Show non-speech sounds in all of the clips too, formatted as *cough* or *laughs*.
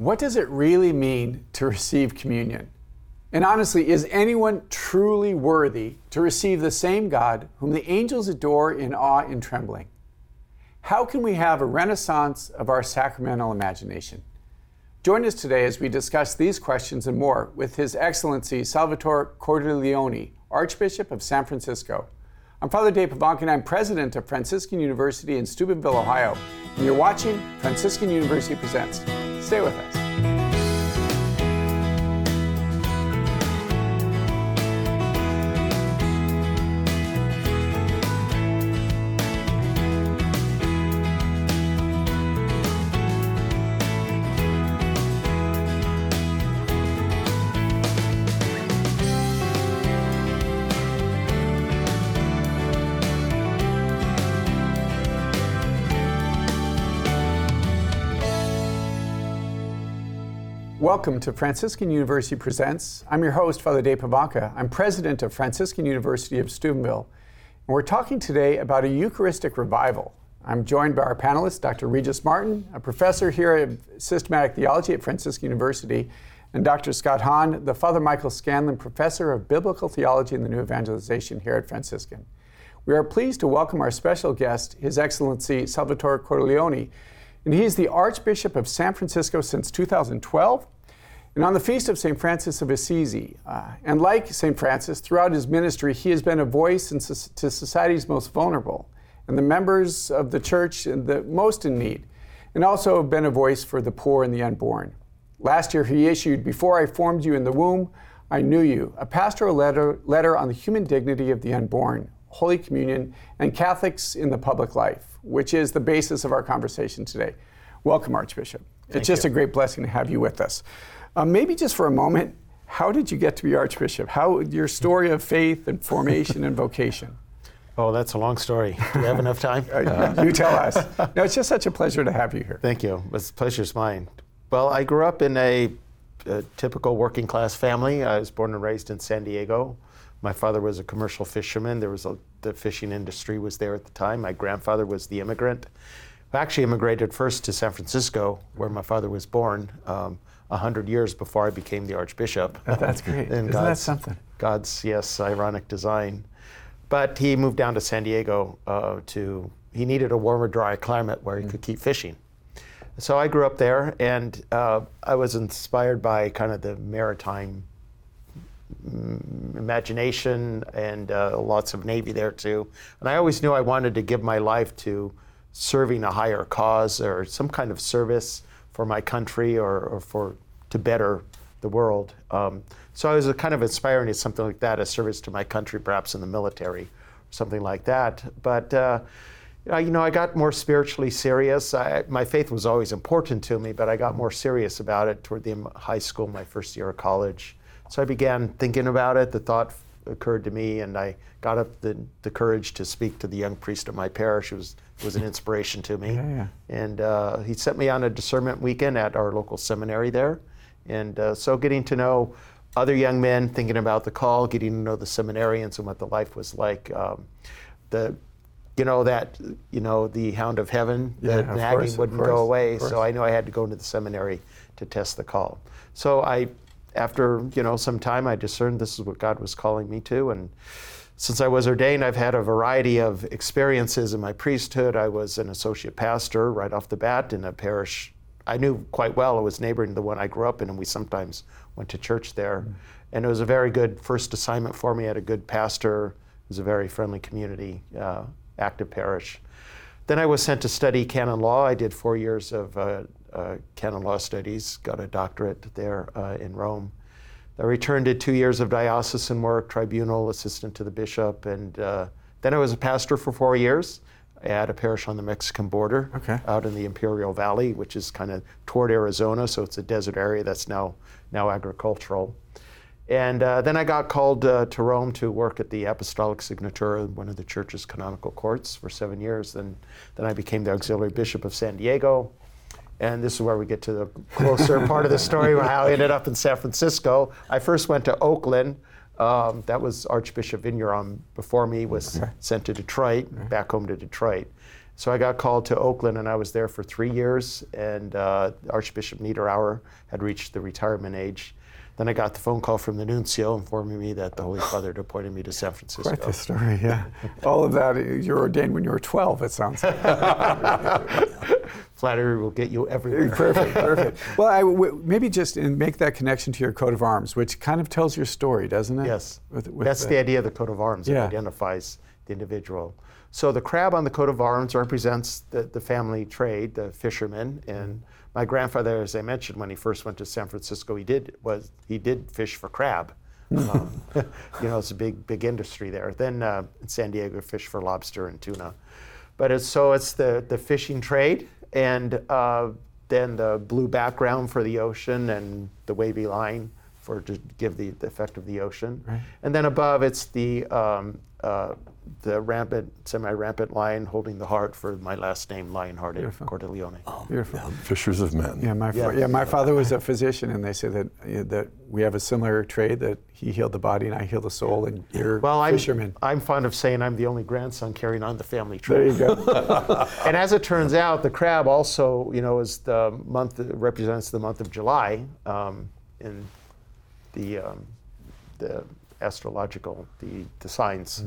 What does it really mean to receive communion? And honestly, is anyone truly worthy to receive the same God whom the angels adore in awe and trembling? How can we have a renaissance of our sacramental imagination? Join us today as we discuss these questions and more with His Excellency Salvatore Cordileone, Archbishop of San Francisco. I'm Father Dave Pivonka, and I'm president of Franciscan University in Steubenville, Ohio. And you're watching Franciscan University Presents. Stay with us. Welcome to Franciscan University Presents. I'm your host, Father Dave Pivonka. I'm president of Franciscan University of Steubenville. And we're talking today about a Eucharistic revival. I'm joined by our panelists, Dr. Regis Martin, a professor here at Systematic Theology at Franciscan University, and Dr. Scott Hahn, the Father Michael Scanlon Professor of Biblical Theology and the New Evangelization here at Franciscan. We are pleased to welcome our special guest, His Excellency Salvatore Cordileone, and he is the Archbishop of San Francisco since 2012 and on the feast of St. Francis of Assisi. Uh, and like St. Francis, throughout his ministry, he has been a voice in, to society's most vulnerable and the members of the church the most in need, and also been a voice for the poor and the unborn. Last year, he issued Before I Formed You in the Womb, I Knew You, a pastoral letter, letter on the human dignity of the unborn, Holy Communion, and Catholics in the public life, which is the basis of our conversation today. Welcome, Archbishop. Thank it's just you. a great blessing to have you with us. Um, maybe just for a moment, how did you get to be Archbishop? How your story of faith and formation and vocation? *laughs* Oh, that's a long story. Do we have enough time? *laughs* Uh, you tell us. No, it's just such a pleasure to have you here. Thank you. It's a pleasure pleasure's mine. Well, I grew up in a, a typical working class family. I was born and raised in San Diego. My father was a commercial fisherman. There was a, the fishing industry was there at the time. My grandfather was the immigrant. I actually immigrated first to San Francisco, where my father was born. Um, 100 years before I became the Archbishop. That's great. *laughs* Isn't God's, that something? God's, yes, ironic design. But he moved down to San Diego uh, to, he needed a warmer, dry climate where he mm. could keep fishing. So I grew up there and uh, I was inspired by kind of the maritime mm, imagination and uh, lots of Navy there too. And I always knew I wanted to give my life to serving a higher cause or some kind of service for my country or, or for to better the world. Um, so I was kind of aspiring to something like that, a service to my country, perhaps in the military, or something like that. But uh, you know, I got more spiritually serious. I, my faith was always important to me, but I got more serious about it toward the high school, my first year of college. So I began thinking about it. The thought occurred to me, and I got up the, the courage to speak to the young priest of my parish. It was, was an inspiration to me. Yeah, yeah. And uh, he sent me on a discernment weekend at our local seminary there. And uh, so getting to know other young men, thinking about the call, getting to know the seminarians and what the life was like. Um, the you know that you know the hound of heaven yeah, the nagging course, wouldn't go away so i knew i had to go into the seminary to test the call so i after you know some time, I discerned this is what God was calling me to, and since I was ordained, I've had a variety of experiences in my priesthood. I was an associate pastor right off the bat in a parish I knew quite well. It was neighboring the one I grew up in, and we sometimes went to church there. Mm-hmm. And it was a very good first assignment for me. I had a good pastor. It was a very friendly community, uh, active parish. Then I was sent to study canon law. I did four years of uh, uh, canon law studies, got a doctorate there uh, in Rome. I returned to two years of diocesan work, tribunal, assistant to the bishop, and uh, then I was a pastor for four years at a parish on the Mexican border okay. out in the Imperial Valley, which is kind of toward Arizona, so it's a desert area that's now, now agricultural. And uh, then I got called uh, to Rome to work at the Apostolic Signatura, one of the church's canonical courts, for seven years. Then, then I became the auxiliary bishop of San Diego. And this is where we get to the closer part of the story, *laughs* how I ended up in San Francisco. I first went to Oakland. Um, that was Archbishop Vigneron before me was sent to Detroit, back home to Detroit. So I got called to Oakland, and I was there for three years. And uh, Archbishop Niederauer had reached the retirement age. Then I got the phone call from the nuncio informing me that the Holy Father had appointed me to San Francisco. Quite the story, yeah. *laughs* All of that, you were ordained when you were 12, it sounds like. *laughs* Flattery will get you everywhere. *laughs* perfect, perfect. Well, I w- maybe just in, make that connection to your coat of arms, which kind of tells your story, doesn't it? Yes. With- with That's the, idea of the coat of arms. It identifies the individual. So the crab on the coat of arms represents the, the family trade, the fishermen. And my grandfather, as I mentioned, when he first went to San Francisco, he did was he did fish for crab. um, *laughs* you know, it's a big big industry there. Then uh, in San Diego, fish for lobster and tuna. But it's so it's the the fishing trade, and uh, then the blue background for the ocean and the wavy line for to give the, the effect of the ocean. Right. And then above it's the um, uh, the rampant, semi-rampant lion holding the heart for my last name, Lionhearted Beautiful. Cordileone. Beautiful. Yeah, fishers of men. Yeah, my, fa- Yeah. yeah, my father was a physician, and they say that uh, that we have a similar trade that he healed the body and I heal the soul, and you're Well, I'm, fishermen. I'm fond of saying I'm the only grandson carrying on the family There trade. you go. *laughs* and as it turns out, the crab also, you know, is the month that represents the month of July um, in the um, the astrological, the the signs.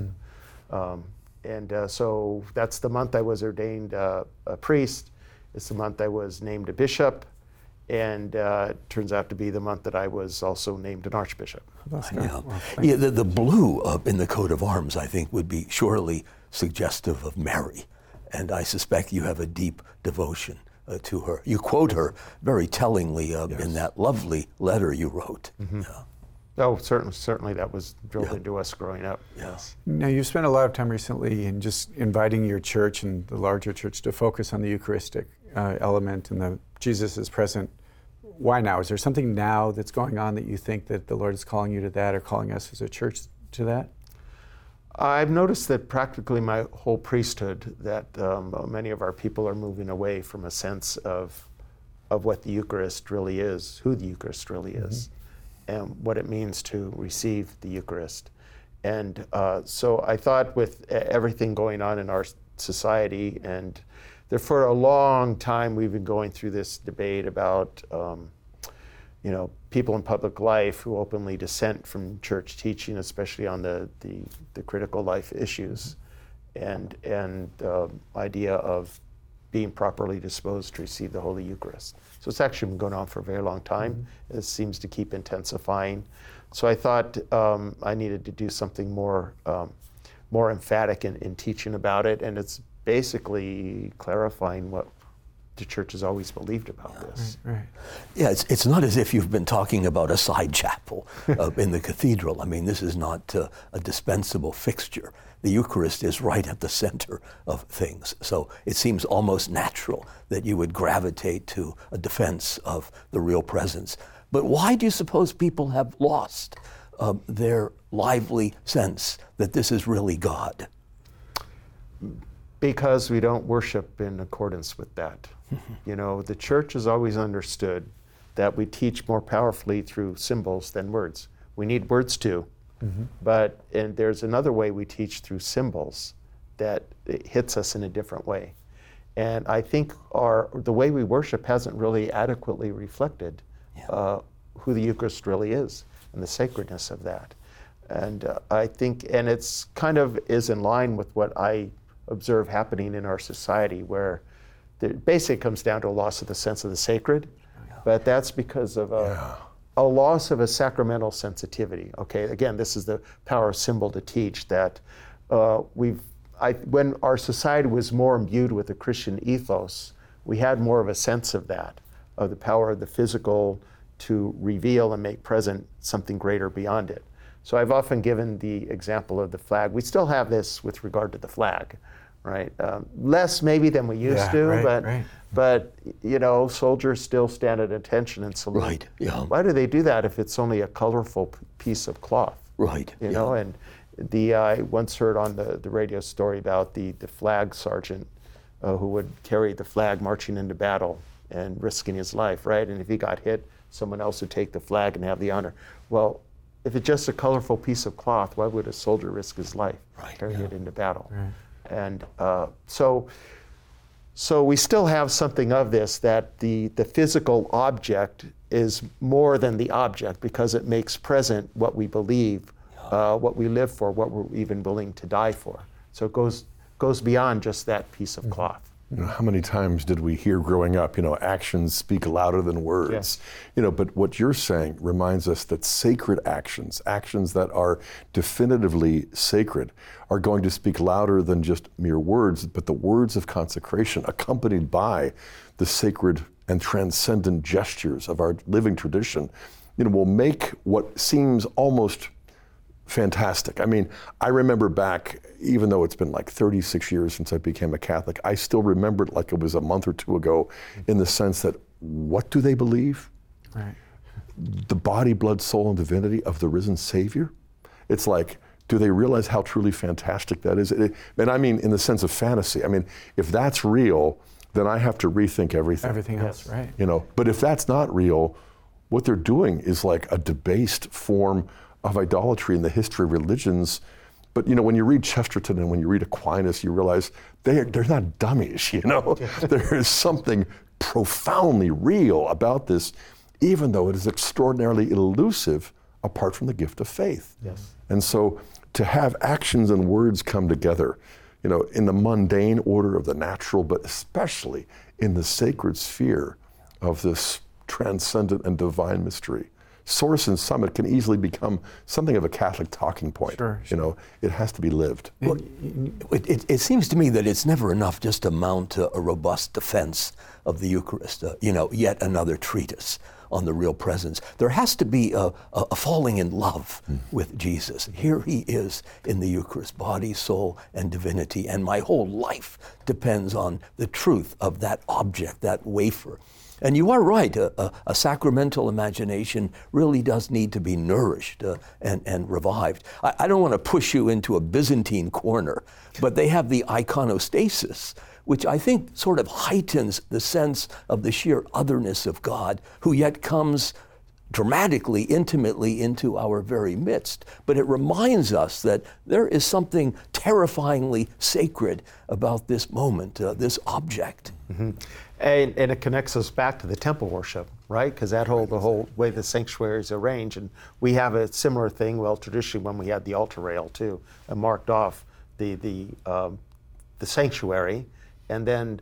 Um, and uh, so that's the month I was ordained uh, a priest. It's the month I was named a bishop, and uh, it turns out to be the month that I was also named an archbishop. That's good. Yeah, Well, yeah the, the blue uh, in the coat of arms, I think, would be surely suggestive of Mary. And I suspect you have a deep devotion uh, to her. You quote her very tellingly uh, in that lovely letter you wrote. Yeah. Oh, certainly, certainly that was drilled into us growing up. Yes. Now, you've spent a lot of time recently in just inviting your church and the larger church to focus on the Eucharistic uh, element and the Jesus is present. Why now? Is there something now that's going on that you think that the Lord is calling you to that or calling us as a church to that? I've noticed that practically my whole priesthood, that um, many of our people are moving away from a sense of, of what the Eucharist really is, who the Eucharist really is, and what it means to receive the Eucharist. And uh, so I thought with everything going on in our society, and there for a long time we've been going through this debate about um, you know, people in public life who openly dissent from church teaching, especially on the, the, the critical life issues, and, and the idea of being properly disposed to receive the Holy Eucharist. So it's actually been going on for a very long time. It seems to keep intensifying. So I thought um, I needed to do something more, um, more emphatic in, in teaching about it, and it's basically clarifying what the church has always believed about this. Right. Yeah, it's, it's not as if you've been talking about a side chapel uh, *laughs* in the cathedral. I mean, this is not uh, a dispensable fixture. The Eucharist is right at the center of things. So it seems almost natural that you would gravitate to a defense of the real presence. But why do you suppose people have lost uh, their lively sense that this is really God? Because we don't worship in accordance with that. You know, the church has always understood that we teach more powerfully through symbols than words. We need words too, but and there's another way we teach through symbols that it hits us in a different way. And I think our the way we worship hasn't really adequately reflected uh, who the Eucharist really is and the sacredness of that. And uh, I think, and it's kind of is in line with what I observe happening in our society, where the, basically comes down to a loss of the sense of the sacred, but that's because of a, a loss of a sacramental sensitivity. Okay, again, this is the power of symbol to teach that uh, we've. I, when our society was more imbued with the Christian ethos, we had more of a sense of that, of the power of the physical to reveal and make present something greater beyond it. So I've often given the example of the flag. We still have this with regard to the flag, right? Um, less maybe than we used Yeah, to, right, but right. but you know, soldiers still stand at attention and salute. Right, yeah. Why do they do that if it's only a colorful piece of cloth? Right. You yeah. know, and the I once heard on the, the radio story about the, the flag sergeant uh, who would carry the flag marching into battle and risking his life, right? And if he got hit, someone else would take the flag and have the honor. Well, if it's just a colorful piece of cloth, why would a soldier risk his life Right, carrying yeah. it into battle? Right. And uh, so So we still have something of this that the, the physical object is more than the object because it makes present what we believe, uh, what we live for, what we're even willing to die for. So it goes, goes beyond just that piece of cloth. You know, how many times did we hear growing up, you know, actions speak louder than words? Yes. You know, but what you're saying reminds us that sacred actions, actions that are definitively sacred, are going to speak louder than just mere words, but the words of consecration accompanied by the sacred and transcendent gestures of our living tradition, you know, will make what seems almost fantastic. I mean, I remember back, even though it's been like 36 years since I became a Catholic, I still remember it like it was a month or two ago in the sense that what do they believe? Right. The body, blood, soul, and divinity of the risen Savior? It's like, do they realize how truly fantastic that is? It- and I mean, in the sense of fantasy. I mean, if that's real, then I have to rethink everything. Everything else, right? You know, but if that's not real, what they're doing is like a debased form of idolatry in the history of religions. But you know, when you read Chesterton and when you read Aquinas, you realize they are, they're not dummies. *laughs* You know, there is something profoundly real about this, even though it is extraordinarily elusive apart from the gift of faith. Yes. And so to have actions and words come together, you know, in the mundane order of the natural, but especially in the sacred sphere of this transcendent and divine mystery. Source and summit can easily become something of a Catholic talking point. Sure, You know, it has to be lived. Well, it, it, it seems to me that it's never enough just to mount a, a robust defense of the Eucharist, uh, you know, yet another treatise on the real presence. There has to be a, a, a falling in love with Jesus. Here he is in the Eucharist, body, soul, and divinity, and my whole life depends on the truth of that object, that wafer. And you are right, a, a, a sacramental imagination really does need to be nourished uh, and, and revived. I, I don't want to push you into a Byzantine corner, but they have the iconostasis, which I think sort of heightens the sense of the sheer otherness of God, who yet comes dramatically, intimately into our very midst. But it reminds us that there is something terrifyingly sacred about this moment, uh, this object. And, and it connects us back to the temple worship, right? Because that whole the whole way the sanctuary is arranged, and we have a similar thing. Well, traditionally, when we had the altar rail too, and marked off the the um, the sanctuary, and then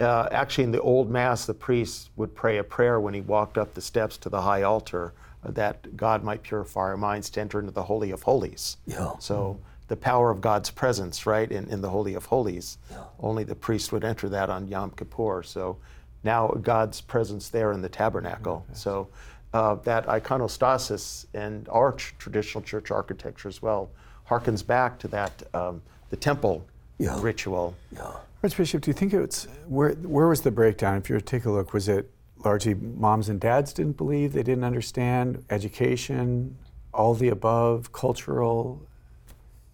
uh, actually in the old mass, the priest would pray a prayer when he walked up the steps to the high altar that God might purify our minds to enter into the holy of holies. Yeah. So the power of God's presence, right, in, in the Holy of Holies. Only the priest would enter that on Yom Kippur. So now God's presence there in the tabernacle. So uh, that iconostasis and our tr- traditional church architecture as well harkens back to that, um, the temple Yeah. ritual. Yeah. Archbishop, do you think it's where where was the breakdown? If you were to take a look, was it largely moms and dads didn't believe, they didn't understand, education, all the above, cultural?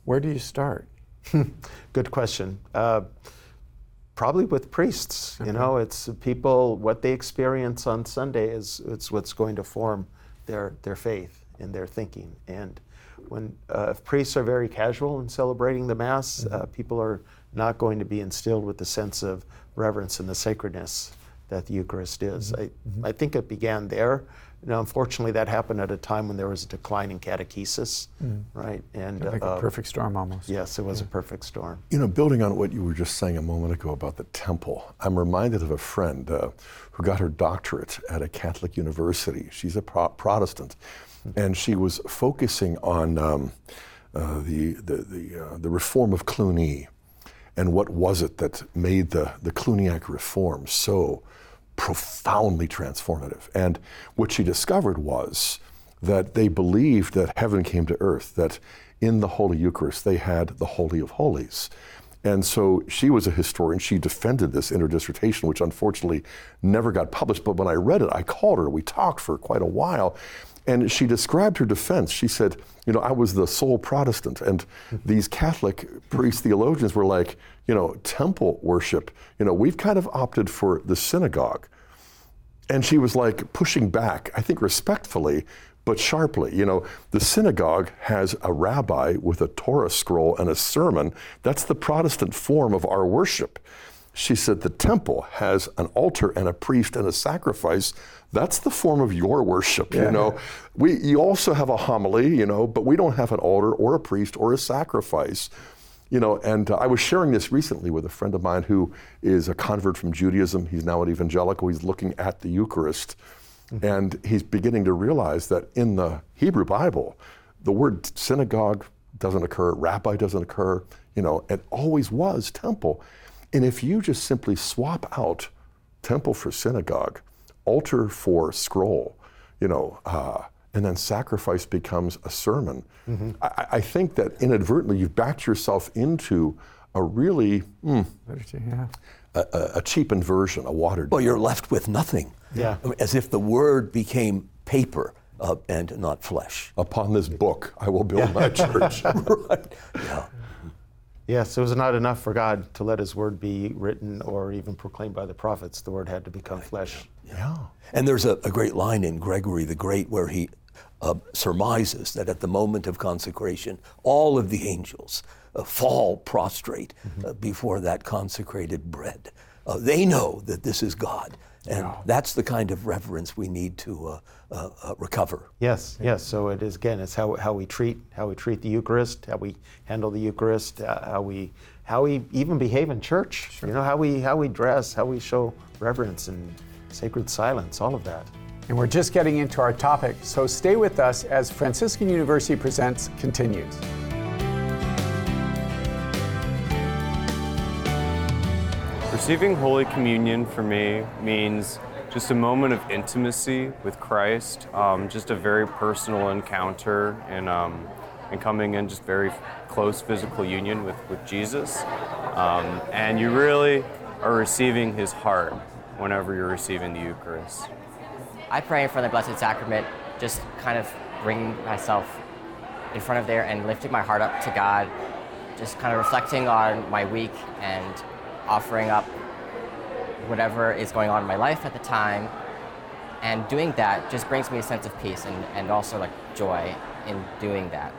Where do you start? *laughs* Good question. Uh, probably with priests. You know, it's people what they experience on Sunday is it's what's going to form their their faith and their thinking. And when uh, if priests are very casual in celebrating the mass, uh, people are not going to be instilled with the sense of reverence and the sacredness that the Eucharist is. I, I think it began there. Now, unfortunately, that happened at a time when there was a decline in catechesis, right? And Like uh, a perfect storm almost. Yes, it was a perfect storm. You know, building on what you were just saying a moment ago about the temple, I'm reminded of a friend uh, who got her doctorate at a Catholic university. She's a pro- Protestant, and she was focusing on um, uh, the the the, uh, the reform of Cluny, and what was it that made the the Cluniac reform so profoundly transformative? And what she discovered was that they believed that heaven came to earth, that in the Holy Eucharist they had the Holy of Holies. And so she was a historian. She defended this in her dissertation, which unfortunately never got published. But when I read it, I called her. We talked for quite a while. And she described her defense. She said, You know, I was the sole Protestant, and these Catholic priest theologians were like, You know, temple worship, you know, we've kind of opted for the synagogue. And she was like pushing back, I think respectfully, but sharply. You know, the synagogue has a rabbi with a Torah scroll and a sermon. That's the Protestant form of our worship. She said, the temple has an altar and a priest and a sacrifice. That's the form of your worship, you know. We, you also have a homily, you know, but we don't have an altar or a priest or a sacrifice. You know, and uh, I was sharing this recently with a friend of mine who is a convert from Judaism. He's now an evangelical. He's looking at the Eucharist. And he's beginning to realize that in the Hebrew Bible, the word synagogue doesn't occur, rabbi doesn't occur, you know, it always was temple. And if you just simply swap out temple for synagogue, altar for scroll, you know, uh, and then sacrifice becomes a sermon, I, I think that inadvertently you've backed yourself into a really mm, yeah. a, a- a cheapened version, a watered Well, you're left with nothing. Yeah. I mean, as if the word became paper uh, and not flesh. Upon this book, I will build my church. *laughs* right. Yeah. Yes, it was not enough for God to let His word be written or even proclaimed by the prophets. The word had to become flesh. yeah. And there's a, a great line in Gregory the Great where he uh, surmises that at the moment of consecration, all of the angels uh, fall prostrate uh, before that consecrated bread. Uh, they know that this is God. And that's the kind of reverence we need to uh, uh, uh, recover. Yes, yes. So it is again. It's how, how we treat how we treat the Eucharist, how we handle the Eucharist, uh, how we how we even behave in church. You know how we how we dress, how we show reverence and sacred silence. All of that. And we're just getting into our topic, so stay with us as Franciscan University Presents continues. Receiving Holy Communion for me means just a moment of intimacy with Christ, um, just a very personal encounter, and um, and coming in just very close physical union with with Jesus, um, and you really are receiving His heart whenever you're receiving the Eucharist. I pray of the Blessed Sacrament, just kind of bringing myself in front of there and lifting my heart up to God, just kind of reflecting on my week and offering up whatever is going on in my life at the time. And doing that just brings me a sense of peace and, and also like joy in doing that.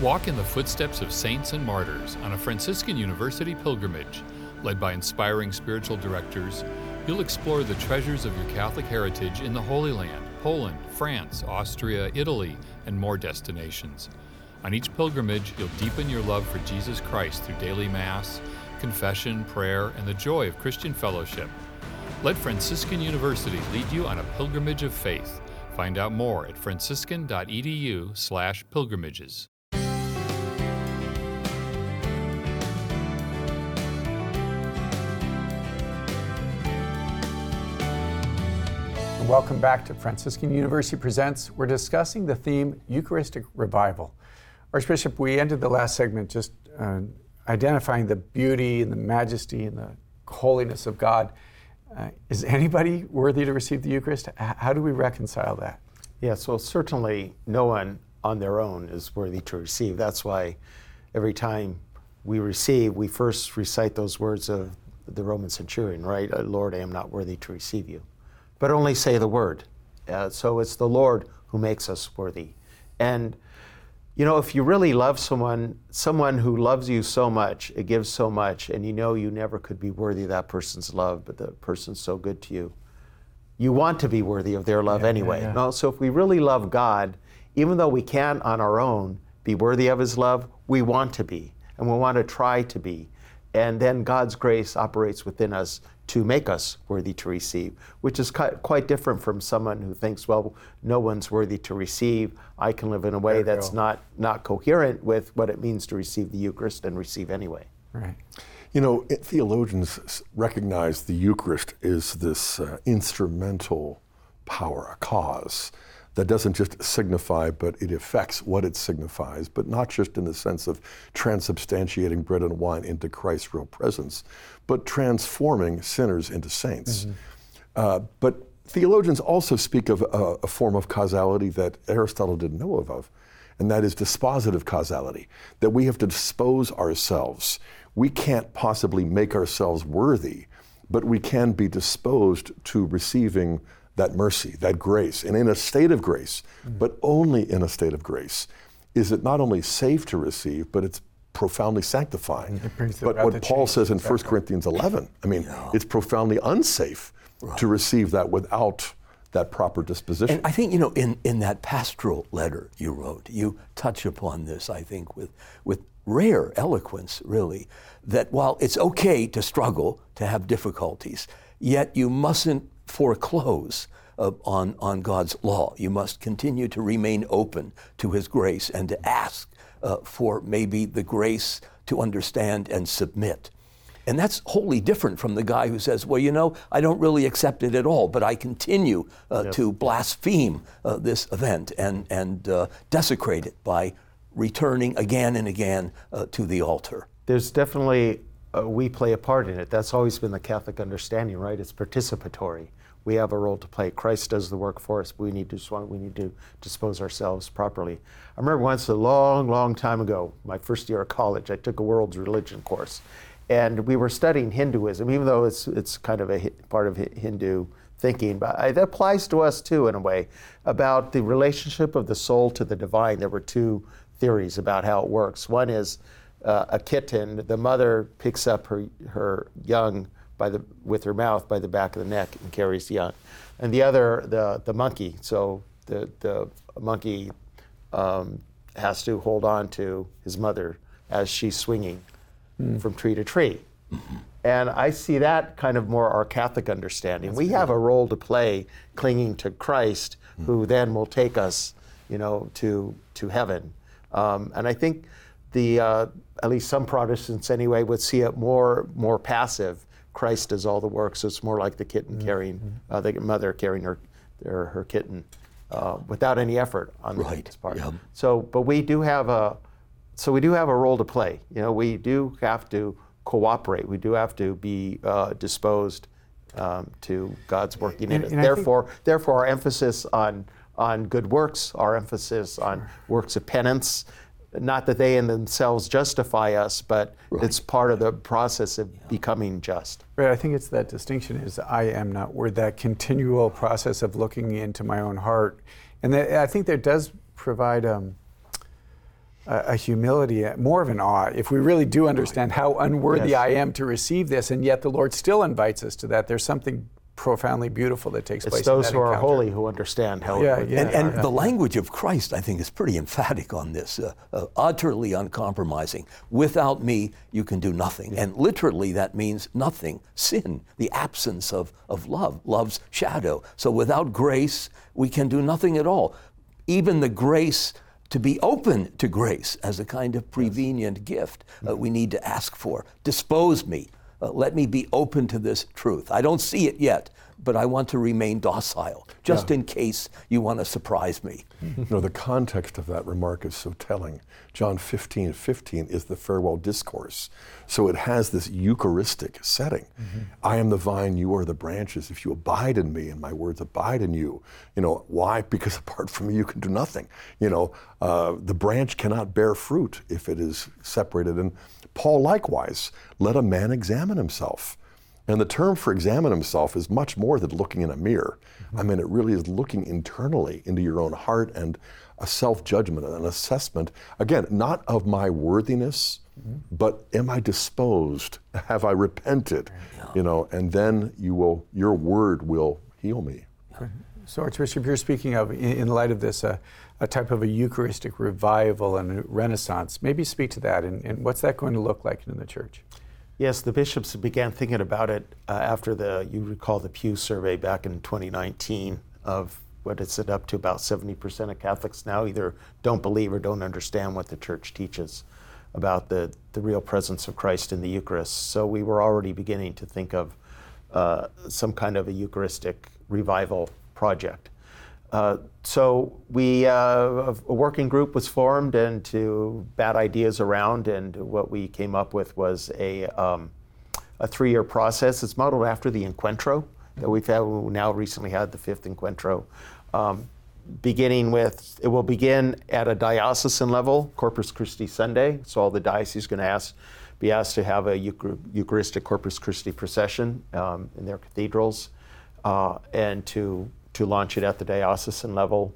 Walk in the footsteps of saints and martyrs on a Franciscan University pilgrimage. Led by inspiring spiritual directors, you'll explore the treasures of your Catholic heritage in the Holy Land, Poland, France, Austria, Italy, and more destinations. On each pilgrimage, you'll deepen your love for Jesus Christ through daily Mass, confession, prayer, and the joy of Christian fellowship. Let Franciscan University lead you on a pilgrimage of faith. Find out more at franciscan.edu/slash pilgrimages. Welcome back to Franciscan University Presents. We're discussing the theme Eucharistic Revival. Archbishop, we ended the last segment just uh, identifying the beauty and the majesty and the holiness of God. Uh, is anybody worthy to receive the Eucharist? How do we reconcile that? Yes, well, certainly no one on their own is worthy to receive. That's why every time we receive, we first recite those words of the Roman centurion, right? "Uh, Lord, I am not worthy to receive you. But only say the word. Uh, so it's the Lord who makes us worthy. And, you know, if you really love someone, someone who loves you so much, it gives so much, and you know you never could be worthy of that person's love, but the person's so good to you, you want to be worthy of their love anyway. yeah. No, so if we really love God, even though we can't on our own be worthy of His love, we want to be, and we want to try to be. And then God's grace operates within us to make us worthy to receive, which is quite different from someone who thinks, well, no one's worthy to receive. I can live in a way that's not, not coherent with what it means to receive the Eucharist and receive anyway. Right. You know, it- theologians recognize the Eucharist is this uh, instrumental power, a cause that doesn't just signify, but it affects what it signifies, but not just in the sense of transubstantiating bread and wine into Christ's real presence, but transforming sinners into saints. Uh, but theologians also speak of a, a form of causality that Aristotle didn't know of, and that is dispositive causality, that we have to dispose ourselves. We can't possibly make ourselves worthy, but we can be disposed to receiving that mercy, that grace. And in a state of grace, but only in a state of grace, is it not only safe to receive, but it's profoundly sanctifying. brings But what Paul change, says in 1 Corinthians 11, I mean, it's profoundly unsafe to receive that without that proper disposition. And I think, you know, in, in that pastoral letter you wrote, you touch upon this, I think, with, with rare eloquence, really, that while it's okay to struggle, to have difficulties, yet you mustn't foreclose uh, on, on God's law. You must continue to remain open to His grace and to ask uh, for maybe the grace to understand and submit. And that's wholly different from the guy who says, well, you know, I don't really accept it at all, but I continue uh, to blaspheme uh, this event and, and uh, desecrate it by returning again and again uh, to the altar. There's definitely, uh, we play a part in it. That's always been the Catholic understanding, right? It's participatory. We have a role to play. Christ does the work for us. But we need to we need to dispose ourselves properly. I remember once a long, long time ago, my first year of college, I took a world's religion course, and we were studying Hinduism, even though it's it's kind of a part of Hindu thinking, but it applies to us too in a way about the relationship of the soul to the divine. There were two theories about how it works. One is uh, a kitten, the mother picks up her her young by the with her mouth by the back of the neck and carries the young, and the other the the monkey. So the the monkey um, has to hold on to his mother as she's swinging from tree to tree. And I see that kind of more our Catholic understanding. we have a role to play clinging to Christ, who then will take us, you know, to, to heaven. Um, and I think the, uh, at least some Protestants anyway, would see it more, more passive. Christ does all the work, so it's more like the kitten carrying, uh, the mother carrying her, her, her kitten uh, without any effort on the Right, kitten's part. yeah. So, but we do have a, so we do have a role to play. You know, we do have to cooperate. We do have to be uh, disposed um, to God's working in it. I think- Therefore, therefore, our emphasis on on good works, our emphasis on works of penance. Not that they in themselves justify us, but it's part of the process of becoming just. Right, I think it's that distinction is I am not word, that continual process of looking into my own heart. And that, I think that does provide um, a, a humility, uh, more of an awe, if we really do understand how unworthy Yes. I am to receive this, and yet the Lord still invites us to that. There's something profoundly beautiful that takes place It's in those that who are holy who understand how. Yeah, yeah. And, and the language of Christ, I think, is pretty emphatic on this, uh, uh, utterly uncompromising. Without me, you can do nothing. And literally, that means nothing. Sin, the absence of, of love, love's shadow. So without grace, we can do nothing at all. Even the grace to be open to grace as a kind of prevenient gift, uh, we need to ask for. Dispose me. Uh, let me be open to this truth. I don't see it yet, but I want to remain docile, just in case you want to surprise me. You know, the context of that remark is so telling. John 15, 15 is the farewell discourse. So it has this Eucharistic setting. I am the vine, you are the branches. If you abide in me and my words abide in you, you know, why? *laughs* Because apart from me, you can do nothing. You know, uh, the branch cannot bear fruit if it is separated. And Paul likewise, let a man examine himself. And the term for examine himself is much more than looking in a mirror. I mean, it really is looking internally into your own heart and a self judgment, an assessment, again, not of my worthiness, but am I disposed? *laughs* Have I repented? You know, and then you will, your word will heal me. So, Archbishop, you're speaking of, in, light of this, uh, a type of a Eucharistic revival and renaissance. Maybe speak to that, and, and what's that going to look like in the church? Yes, the bishops began thinking about it uh, after the, you recall the Pew survey back in 2019 of what it's it up to about 70% of Catholics now either don't believe or don't understand what the church teaches about the, the real presence of Christ in the Eucharist. So we were already beginning to think of uh, some kind of a Eucharistic revival project. Uh, so we uh, a working group was formed and to bat ideas around, and what we came up with was a um, a three-year process. It's modeled after the Encuentro that we've had. We now recently had the fifth Encuentro. Um, beginning with, it will begin at a diocesan level, Corpus Christi Sunday. So all the dioceses going to ask, be asked to have a Eucharistic Corpus Christi procession um, in their cathedrals, uh, and to to launch it at the diocesan level,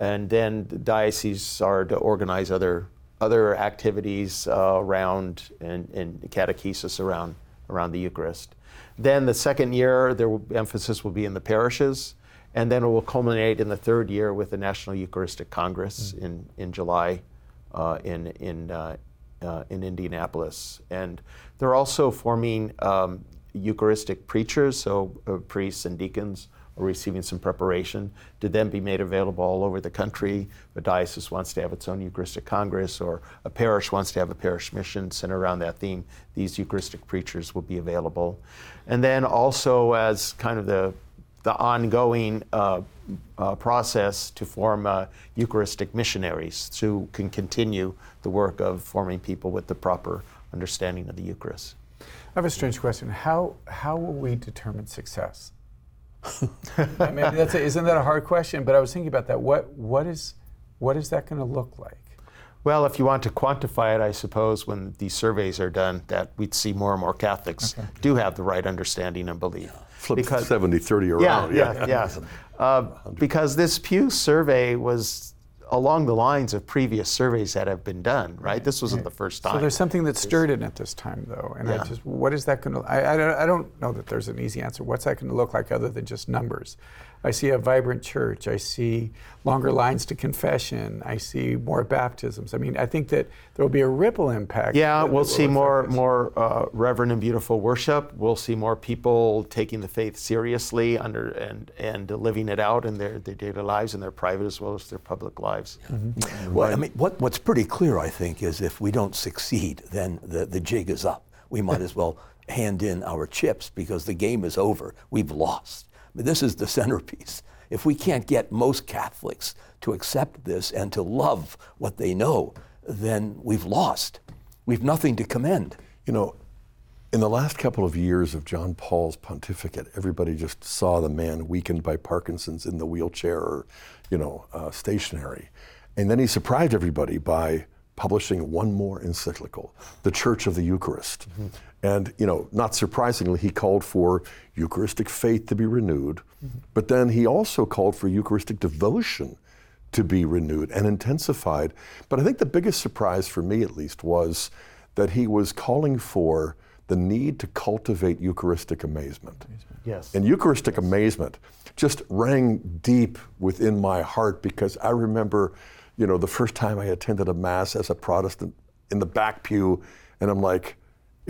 and then the dioceses are to organize other other activities uh, around and, and catechesis around around the Eucharist. Then the second year, will, emphasis will be in the parishes, and then it will culminate in the third year with the National Eucharistic Congress in in July uh, in in uh, uh, in Indianapolis, and they're also forming um, Eucharistic preachers, so uh, priests and deacons are receiving some preparation to then be made available all over the country. A diocese wants to have its own Eucharistic Congress, or a parish wants to have a parish mission centered around that theme. These Eucharistic preachers will be available, and then also as kind of the the ongoing uh, uh, process to form uh, Eucharistic missionaries who can continue the work of forming people with the proper understanding of the Eucharist. I have a strange question. How how will we determine success? *laughs* I mean, that's a, isn't that a hard question? But I was thinking about that. What what is what is that going to look like? Well, if you want to quantify it, I suppose when these surveys are done, that we'd see more and more Catholics do have the right understanding and belief. Flip Because- 70 30 Yeah, around. yeah, yeah. *laughs* Uh, because this Pew survey was along the lines of previous surveys that have been done, right? This wasn't the first time. So there's something that stirred it at this time, though, and I just what is that going to? I, I don't know that there's an easy answer. What's that going to look like other than just numbers? I see a vibrant church. I see longer lines to confession. I see more baptisms. I mean, I think that there will be a ripple impact. Yeah, we'll see more us. more uh, reverent and beautiful worship. We'll see more people taking the faith seriously under and and living it out in their, their daily lives, in their private as well as their public lives. Well, I mean, what, what's pretty clear, I think, is if we don't succeed, then the, the jig is up. We might *laughs* as well hand in our chips because the game is over. We've lost. Mean, this is the centerpiece. If we can't get most Catholics to accept this and to love what they know, then we've lost. We've nothing to commend. You know, in the last couple of years of John Paul's pontificate, everybody just saw the man weakened by Parkinson's in the wheelchair or, you know, uh, stationary. And then he surprised everybody by publishing one more encyclical, The Church of the Eucharist. And, you know, not surprisingly, he called for Eucharistic faith to be renewed, mm-hmm. but then he also called for Eucharistic devotion to be renewed and intensified. But I think the biggest surprise for me, at least, was that he was calling for the need to cultivate Eucharistic amazement. Yes. And Eucharistic amazement just rang deep within my heart because I remember, you know, the first time I attended a Mass as a Protestant in the back pew, and I'm like,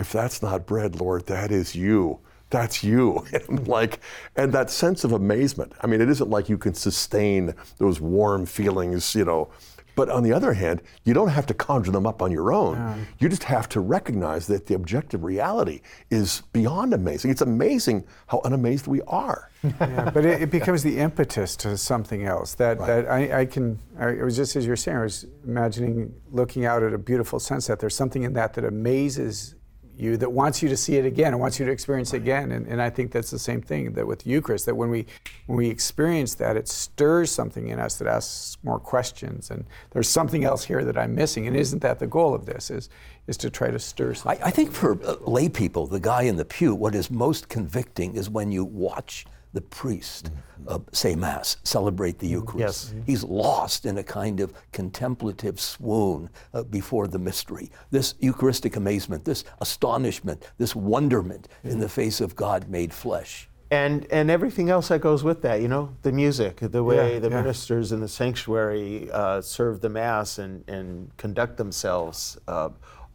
if that's not bread, Lord, that is you. That's you. *laughs* And like, and that sense of amazement. I mean, it isn't like you can sustain those warm feelings, you know. But on the other hand, you don't have to conjure them up on your own. You just have to recognize that the objective reality is beyond amazing. It's amazing how unamazed we are. *laughs* yeah, but it, it becomes the impetus to something else. That that I, I can. I, it was just as you're saying. I was imagining looking out at a beautiful sunset. There's something in that that amazes you, that wants you to see it again, and wants you to experience it again. And, and I think that's the same thing that with Eucharist. That when we when we experience that, it stirs something in us that asks more questions. And there's something else here that I'm missing. And isn't that the goal of this? Is is to try to stir I, something. I think for uh, lay people, the guy in the pew, what is most convicting is when you watch the priest uh, say Mass, celebrate the Eucharist. Yes. He's lost in a kind of contemplative swoon uh, before the mystery. This Eucharistic amazement, this astonishment, this wonderment in the face of God made flesh. and and everything else that goes with that, you know, the music, the way Yeah, the yeah. ministers in the sanctuary uh, serve the mass and, and conduct themselves.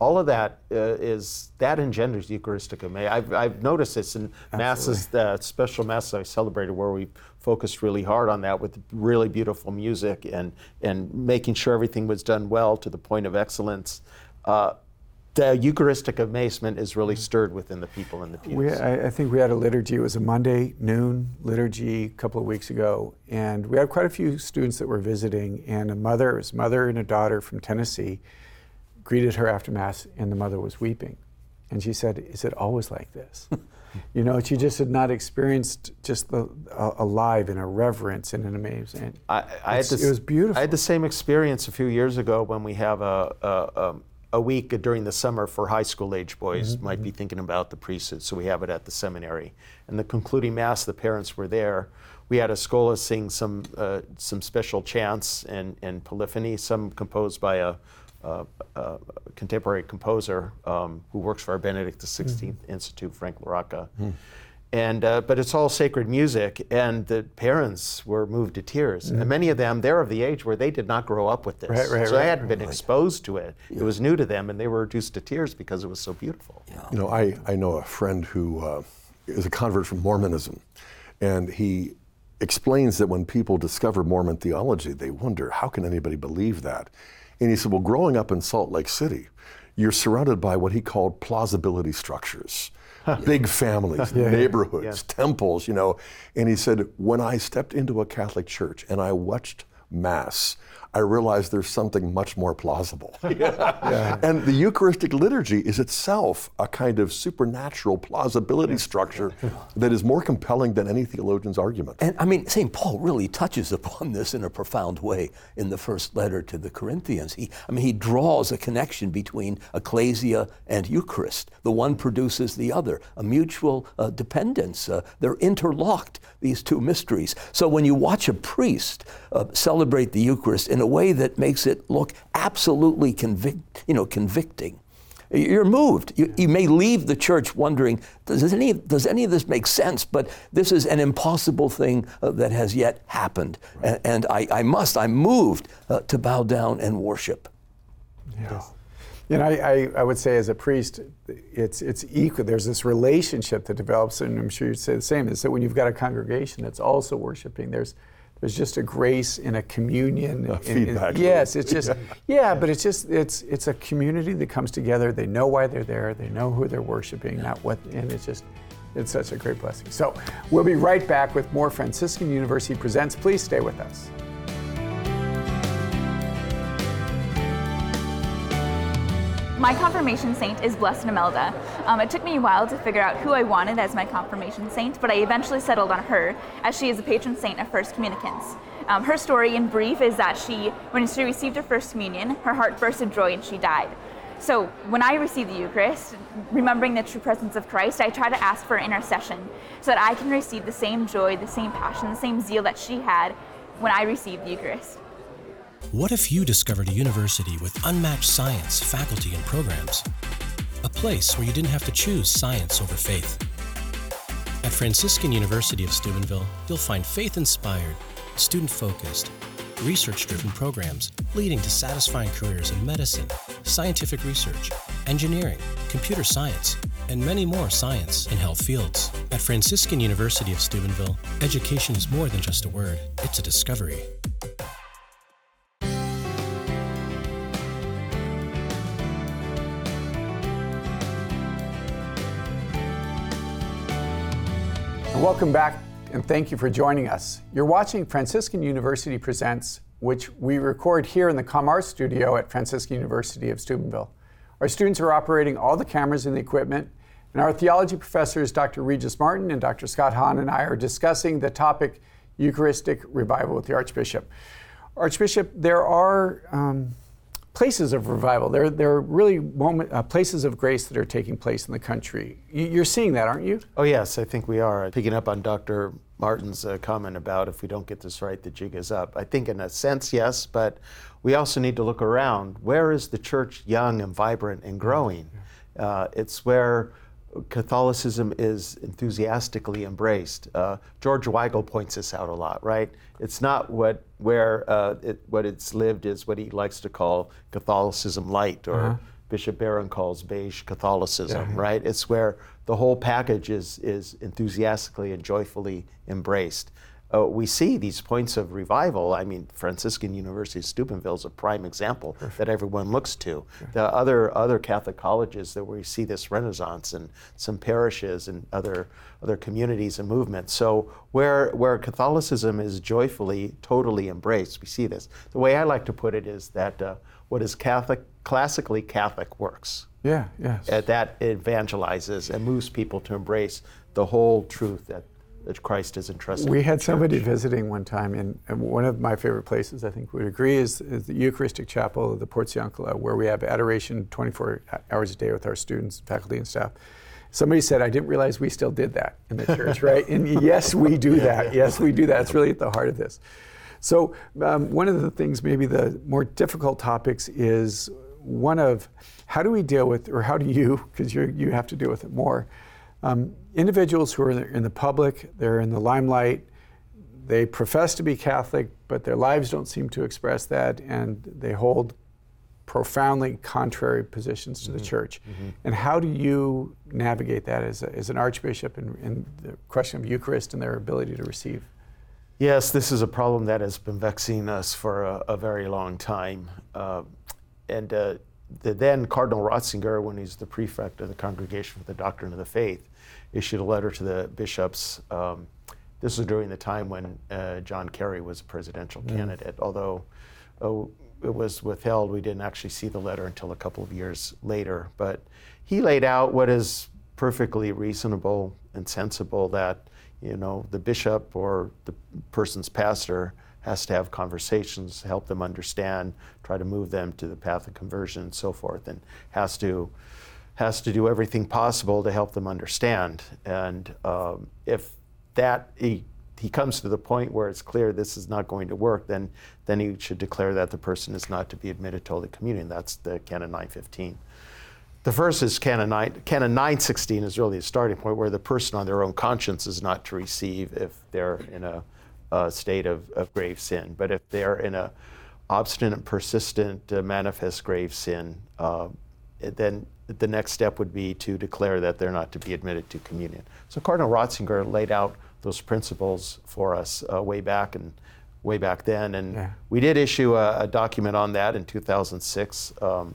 Uh, all of that uh, is that engenders Eucharistic amazement. I've, I've noticed this in masses, the special masses I celebrated, where we focused really hard on that with really beautiful music and and making sure everything was done well to the point of excellence. Uh, the Eucharistic amazement is really stirred within the people in the pews. We, I, I think we had a liturgy. It was a Monday noon liturgy a couple of weeks ago, and we had quite a few students that were visiting. And a mother, it was mother and a daughter from Tennessee, greeted her after mass, and the mother was weeping, and she said, "Is it always like this?" *laughs* you know, she just had not experienced just the uh, alive and a reverence and an amazement. I, I had this, it was beautiful. I had the same experience a few years ago when we have a, a, um, a week during the summer for high school age boys Mm-hmm, might be thinking about the priesthood, so we have it at the seminary. And the concluding mass, the parents were there. We had a schola sing some uh, some special chants and, and polyphony, some composed by a, uh, uh, contemporary composer um, who works for our Benedict XVI Institute, Frank LaRocca. And, uh, but it's all sacred music, and the parents were moved to tears. And many of them, they're of the age where they did not grow up with this. Right, right, so right, they hadn't been exposed to it. It was new to them, and they were reduced to tears because it was so beautiful. You know, I, I know a friend who uh, is a convert from Mormonism, and he explains that when people discover Mormon theology, they wonder, how can anybody believe that? And he said, well, growing up in Salt Lake City, you're surrounded by what he called plausibility structures. Big families, neighborhoods, temples, you know. And he said, when I stepped into a Catholic church and I watched Mass, I realize there's something much more plausible. *laughs* And the Eucharistic liturgy is itself a kind of supernatural plausibility structure that is more compelling than any theologian's argument. And I mean, St. Paul really touches upon this in a profound way in the first letter to the Corinthians. He, I mean, he draws a connection between ecclesia and Eucharist. The one produces the other, a mutual uh, dependence. Uh, they're interlocked, these two mysteries. So when you watch a priest uh, celebrate the Eucharist in a way that makes it look absolutely convic- you know, convicting, you're moved. You, you may leave the church wondering, does any, does any of this make sense? But this is an impossible thing uh, that has yet happened. And, and I, I must, I'm moved uh, to bow down and worship. Yeah. You know, I, I, I would say as a priest, it's, it's equal. There's this relationship that develops, and I'm sure you'd say the same, is that when you've got a congregation that's also worshiping, there's, there's just a grace and a communion. A and- feedback yes, it's just, yeah, but it's just, it's, it's a community that comes together. They know why they're there. They know who they're worshiping, not what, and it's just, it's such a great blessing. So we'll be right back with more Franciscan University Presents. Please stay with us. My confirmation saint is Blessed Imelda. Um, it took me a while to figure out who I wanted as my confirmation saint, but I eventually settled on her as she is the patron saint of First Communicants. Um, her story, in brief, is that she, when she received her First Communion, her heart burst with joy and she died. So when I receive the Eucharist, remembering the true presence of Christ, I try to ask for intercession so that I can receive the same joy, the same passion, the same zeal that she had when I received the Eucharist. What if you discovered a university with unmatched science, faculty, and programs? A place where you didn't have to choose science over faith. At Franciscan University of Steubenville, you'll find faith inspired, student focused, research driven programs leading to satisfying careers in medicine, scientific research, engineering, computer science, and many more science and health fields. At Franciscan University of Steubenville, education is more than just a word, it's a discovery. Welcome back, and thank you for joining us. You're watching Franciscan University Presents, which we record here in the ComArt studio at Franciscan University of Steubenville. Our students are operating all the cameras and the equipment, and our theology professors, Dr. Regis Martin and Dr. Scott Hahn, and I are discussing the topic Eucharistic revival with the Archbishop. Archbishop, there are um, places of revival. There, there are really moment, uh, places of grace that are taking place in the country. You- You're seeing that, aren't you? Oh, yes, I think we are. Picking up on Dr. Martin's uh, comment about if we don't get this right, the jig is up. I think, in a sense, yes, but we also need to look around. Where is the church young and vibrant and growing? Uh, it's where Catholicism is enthusiastically embraced. Uh, George Weigel points this out a lot, right? It's not what where uh, it, what it's lived is what he likes to call Catholicism light, or Bishop Barron calls beige Catholicism, right? It's where the whole package is is enthusiastically and joyfully embraced. Uh, we see these points of revival. I mean, Franciscan University of Steubenville is a prime example that everyone looks to. The other other Catholic colleges that we see this renaissance, and some parishes and other other communities and movements. So where where Catholicism is joyfully, totally embraced, we see this. The way I like to put it is that uh, what is Catholic, classically Catholic, works. Yeah, yes. Uh, that evangelizes and moves people to embrace the whole truth that, that Christ is entrusted. We had somebody visiting one time, and, and one of my favorite places, I think we'd agree, is, is the Eucharistic Chapel of the Portiuncula, where we have adoration 24 hours a day with our students, faculty, and staff. Somebody said, I didn't realize we still did that in the *laughs* church, right? And yes, we do that. Yes, we do that. It's really at the heart of this. So, um, one of the things, maybe the more difficult topics, is one of how do we deal with, or how do you, because you you have to deal with it more, um, individuals who are in the public, they're in the limelight, they profess to be Catholic, but their lives don't seem to express that, and they hold profoundly contrary positions to the church. And how do you navigate that as, a, as an archbishop in, in the question of Eucharist and their ability to receive? Yes, this is a problem that has been vexing us for a, a very long time. Uh, and uh, the then Cardinal Ratzinger, when he's the prefect of the Congregation for the Doctrine of the Faith, issued a letter to the bishops. Um, this was during the time when uh, John Kerry was a presidential candidate, although oh, it was withheld. We didn't actually see the letter until a couple of years later. But he laid out what is perfectly reasonable and sensible that you know the bishop or the person's pastor has to have conversations, help them understand, try to move them to the path of conversion and so forth, and has to has to do everything possible to help them understand. And um, if that he he comes to the point where it's clear this is not going to work, then then he should declare that the person is not to be admitted to Holy Communion. That's the Canon 915. The first is Canon 9. Canon 916 is really a starting point where the person on their own conscience is not to receive if they're in a, a state of, of, grave sin. But if they're in a obstinate, persistent, uh, manifest grave sin, uh, then the next step would be to declare that they're not to be admitted to communion. So Cardinal Ratzinger laid out those principles for us uh, way back and way back then, and yeah. we did issue a, a, document on that in 2006. Um,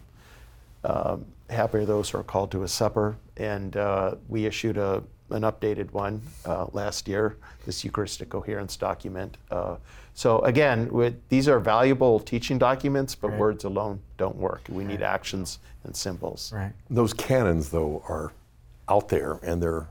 um, happy are those who are called to a supper, and uh, we issued a, an updated one uh, last year, this Eucharistic coherence document. Uh, so again, with, these are valuable teaching documents, but right. words alone don't work. We need actions and symbols. Right. Those canons, though, are out there and they're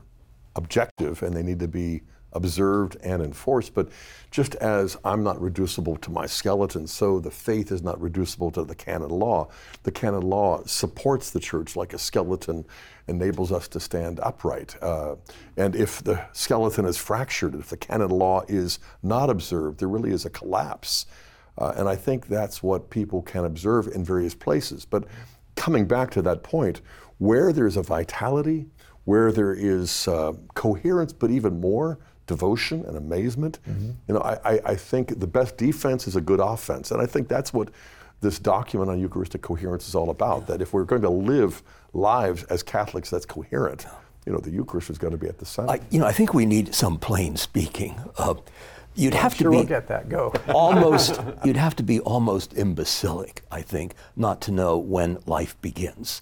objective, and they need to be observed and enforced. But just as I'm not reducible to my skeleton, so the faith is not reducible to the canon law. The canon law supports the church like a skeleton enables us to stand upright. Uh, and if the skeleton is fractured, if the canon law is not observed, there really is a collapse. Uh, and I think that's what people can observe in various places. But coming back to that point, where there's a vitality, where there is uh, coherence, but even more, devotion and amazement. Mm-hmm. You know, I, I, think the best defense is a good offense. And I think that's what this document on Eucharistic coherence is all about. Yeah. That if we're going to live lives as Catholics that's coherent, you know, the Eucharist is going to be at the center. I, you know, I think we need some plain speaking. Uh, you'd have sure to be we'll get that. Go. *laughs* almost. You'd have to be almost imbecilic, I think, not to know when life begins.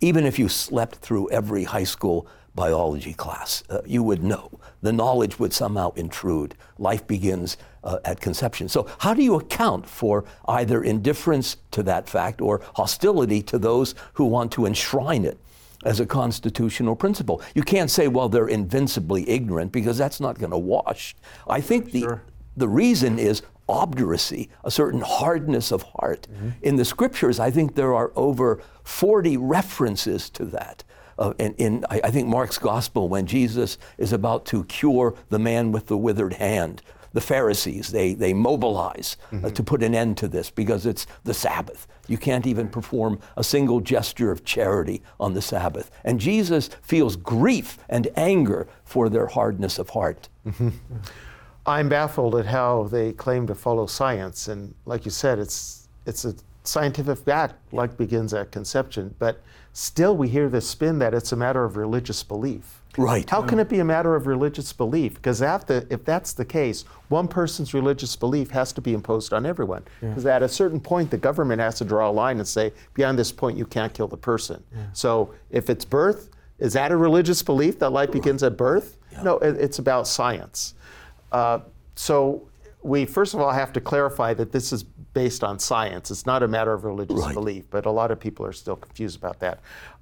Even if you slept through every high school biology class. Uh, you would know. The knowledge would somehow intrude. Life begins uh, at conception. So, how do you account for either indifference to that fact or hostility to those who want to enshrine it? As a constitutional principle. You can't say, well, they're invincibly ignorant because that's not going to wash. I think the, sure. the reason is obduracy, a certain hardness of heart. Mm-hmm. In the scriptures, I think there are over 40 references to that uh, in, in I, I think Mark's gospel when Jesus is about to cure the man with the withered hand the Pharisees, they, they mobilize mm-hmm. uh, to put an end to this because it's the Sabbath. You can't even perform a single gesture of charity on the Sabbath. And Jesus feels grief and anger for their hardness of heart. Mm-hmm. *laughs* I'm baffled at how they claim to follow science. And like you said, it's, it's a scientific fact, like begins at conception. But still we hear this spin that it's a matter of religious belief. Right. How can it be a matter of religious belief? Because if that's the case, one person's religious belief has to be imposed on everyone. Because yeah. at a certain point, the government has to draw a line and say, beyond this point, you can't kill the person. Yeah. So if it's birth, is that a religious belief that life begins at birth? No, it, it's about science. Uh, so we first of all have to clarify that this is based on science. It's not a matter of religious right. belief, but a lot of people are still confused about that.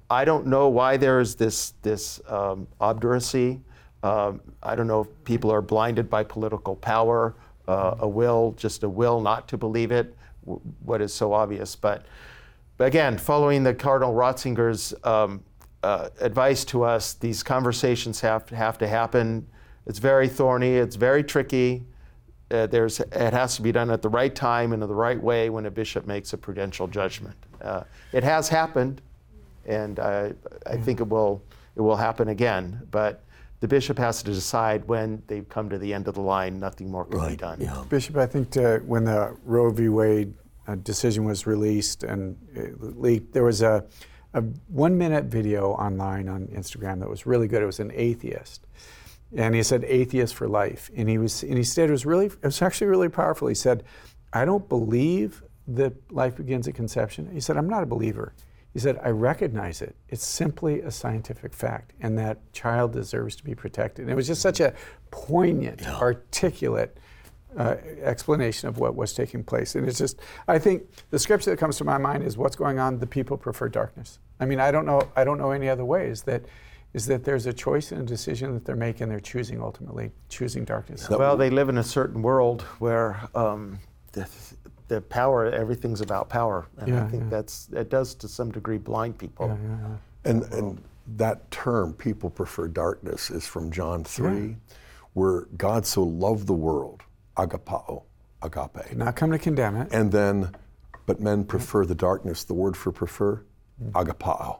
I don't know why there is this this um, obduracy. Um, I don't know if people are blinded by political power, uh, a will, just a will not to believe it. W- what is so obvious, but, but again, following the Cardinal Ratzinger's um, uh, advice to us, these conversations have have to happen. It's very thorny. It's very tricky uh, there's it has to be done at the right time and in the right way when a bishop makes a prudential judgment. Uh, it has happened, and I, I think it will it will happen again. But the bishop has to decide when they've come to the end of the line. Nothing more can be done. Yeah. Bishop, I think to, when the Roe v. Wade uh, decision was released and it leaked, there was a, a one minute video online on Instagram that was really good. It was an atheist. And he said, atheist for life. And he was, and he said it was really, it was actually really powerful. He said, I don't believe that life begins at conception. He said, I'm not a believer. He said, I recognize it. It's simply a scientific fact, and that child deserves to be protected. And it was just such a poignant, articulate uh, explanation of what was taking place. And it's just, I think the scripture that comes to my mind is what's going on. The people prefer darkness. I mean, I don't know. I don't know any other ways that, is that there's a choice and a decision that they're making. They're choosing ultimately choosing darkness. Well, they live in a certain world where um, the, the power, everything's about power, and Yeah, I think yeah. that's it does to some degree blind people. And, and that term, people prefer darkness, is from John 3, where God so loved the world, agapao, agape. Not come to condemn it. And then, but men prefer the darkness. The word for prefer, agapao.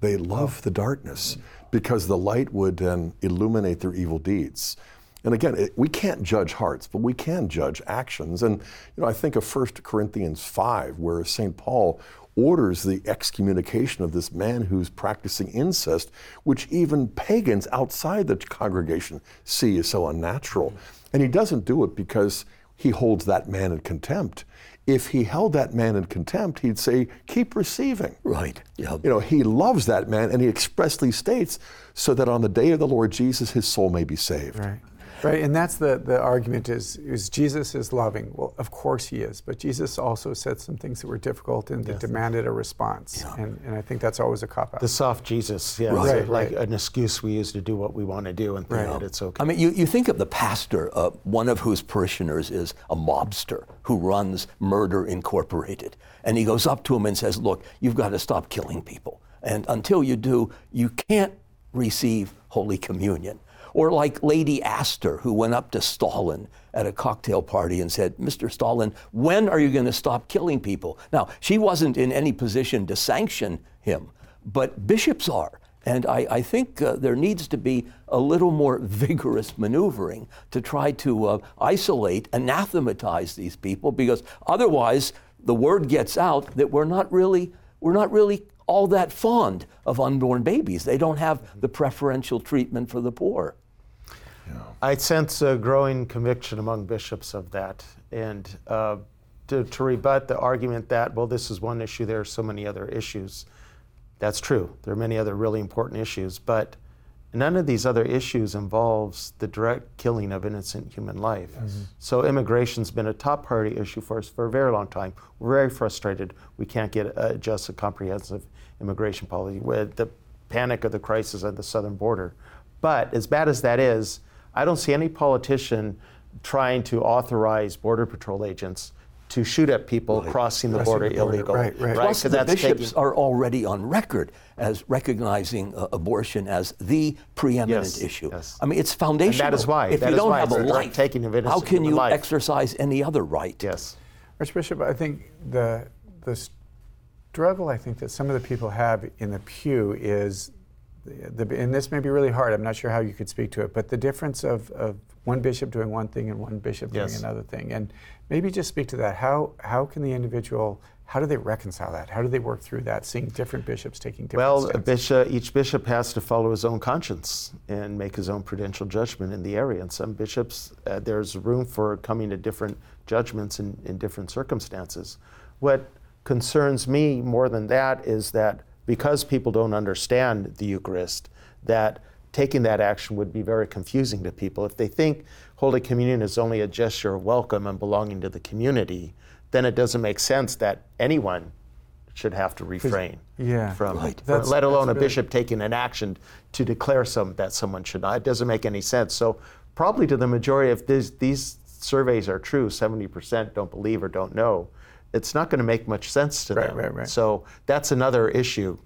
They love the darkness because the light would then illuminate their evil deeds. And again, it, we can't judge hearts, but we can judge actions. And you know, I think of 1 Corinthians 5, where St. Paul orders the excommunication of this man who's practicing incest, which even pagans outside the congregation see as so unnatural. And he doesn't do it because he holds that man in contempt. If he held that man in contempt, he'd say, keep receiving. Right. Yeah. You know, he loves that man and he expressly states so that on the day of the Lord Jesus, his soul may be saved. Right. Right, and that's the, the argument is, is Jesus is loving. Well, of course he is, but Jesus also said some things that were difficult and that demanded a response. And, and I think that's always a cop out. The soft Jesus, yeah, Right. it's like Right. an excuse we use to do what we want to do and think Right. that it's okay. I mean, you, you think of the pastor, uh, one of whose parishioners is a mobster who runs Murder Incorporated. And he goes up to him and says, Look, you've got to stop killing people. And until you do, you can't receive Holy Communion. Or like Lady Astor, who went up to Stalin at a cocktail party and said, Mr. Stalin, when are you going to stop killing people? Now, she wasn't in any position to sanction him, but bishops are. And I, I think uh, there needs to be a little more *laughs* vigorous maneuvering to try to uh, isolate, anathematize these people, because otherwise the word gets out that we're not really, we're not really all that fond of unborn babies. They don't have the preferential treatment for the poor. I sense a growing conviction among bishops of that. And uh, to, to rebut the argument that, well, this is one issue, there are so many other issues, that's true. There are many other really important issues, but none of these other issues involves the direct killing of innocent human life. So immigration's been a top priority issue for us for a very long time. We're very frustrated. We can't get uh, just a comprehensive immigration policy with the panic of the crisis at the southern border. But as bad as that is, I don't see any politician trying to authorize border patrol agents to shoot at people crossing the Crossing border the border, illegally. right, right. Plus, 'Cause the that's bishops taking- are already on record as recognizing uh, abortion as the preeminent Yes, issue. yes. I mean, it's foundational. That is why. If That you is don't why have a a direct life, taking of how can you life. exercise any other right? Yes. Archbishop, I think the the struggle I think that some of the people have in the pew is, the, the, and this may be really hard. I'm not sure how you could speak to it, but the difference of, of one bishop doing one thing and one bishop Yes. doing another thing, and maybe just speak to that. How how can the individual how do they reconcile that? How do they work through that? Seeing different bishops taking different Well, a stances? bishop, each bishop has to follow his own conscience and make his own prudential judgment in the area. And some bishops, uh, there's room for coming to different judgments in, in different circumstances. What concerns me more than that is that because people don't understand the Eucharist, that taking that action would be very confusing to people. If they think Holy Communion is only a gesture of welcome and belonging to the community, then it doesn't make sense that anyone should have to refrain yeah. from, Right. from- let alone that's a really- bishop taking an action to declare some that someone should not. It doesn't make any sense. So probably to the majority, if these, these surveys are true, 70% don't believe or don't know, it's not going to make much sense to Right, them. right, right. So that's another issue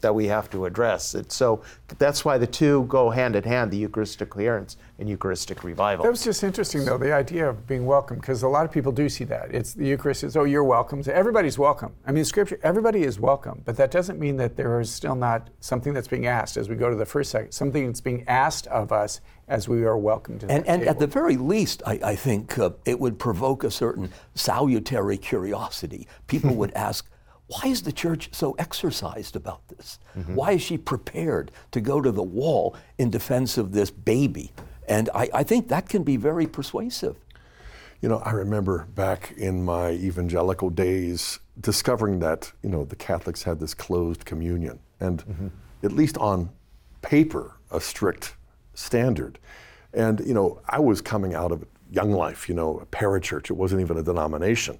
that we have to address. And so that's why the two go hand in hand: the Eucharistic coherence and Eucharistic revival. That was just interesting, though, the idea of being welcome, because a lot of people do see that. It's the Eucharist is, oh, you're welcome. So everybody's welcome. I mean, Scripture, everybody is welcome, but that doesn't mean that there is still not something that's being asked as we go to the first second, something that's being asked of us as we are welcomed to And, that and at the very least, I, I think uh, it would provoke a certain salutary curiosity. People would *laughs* ask, why is the church so exercised about this? Mm-hmm. Why is she prepared to go to the wall in defense of this baby? And I, I think that can be very persuasive. You know, I remember back in my evangelical days discovering that, you know, the Catholics had this closed communion and mm-hmm. at least on paper, a strict standard. And, you know, I was coming out of young life, you know, a parachurch. It wasn't even a denomination.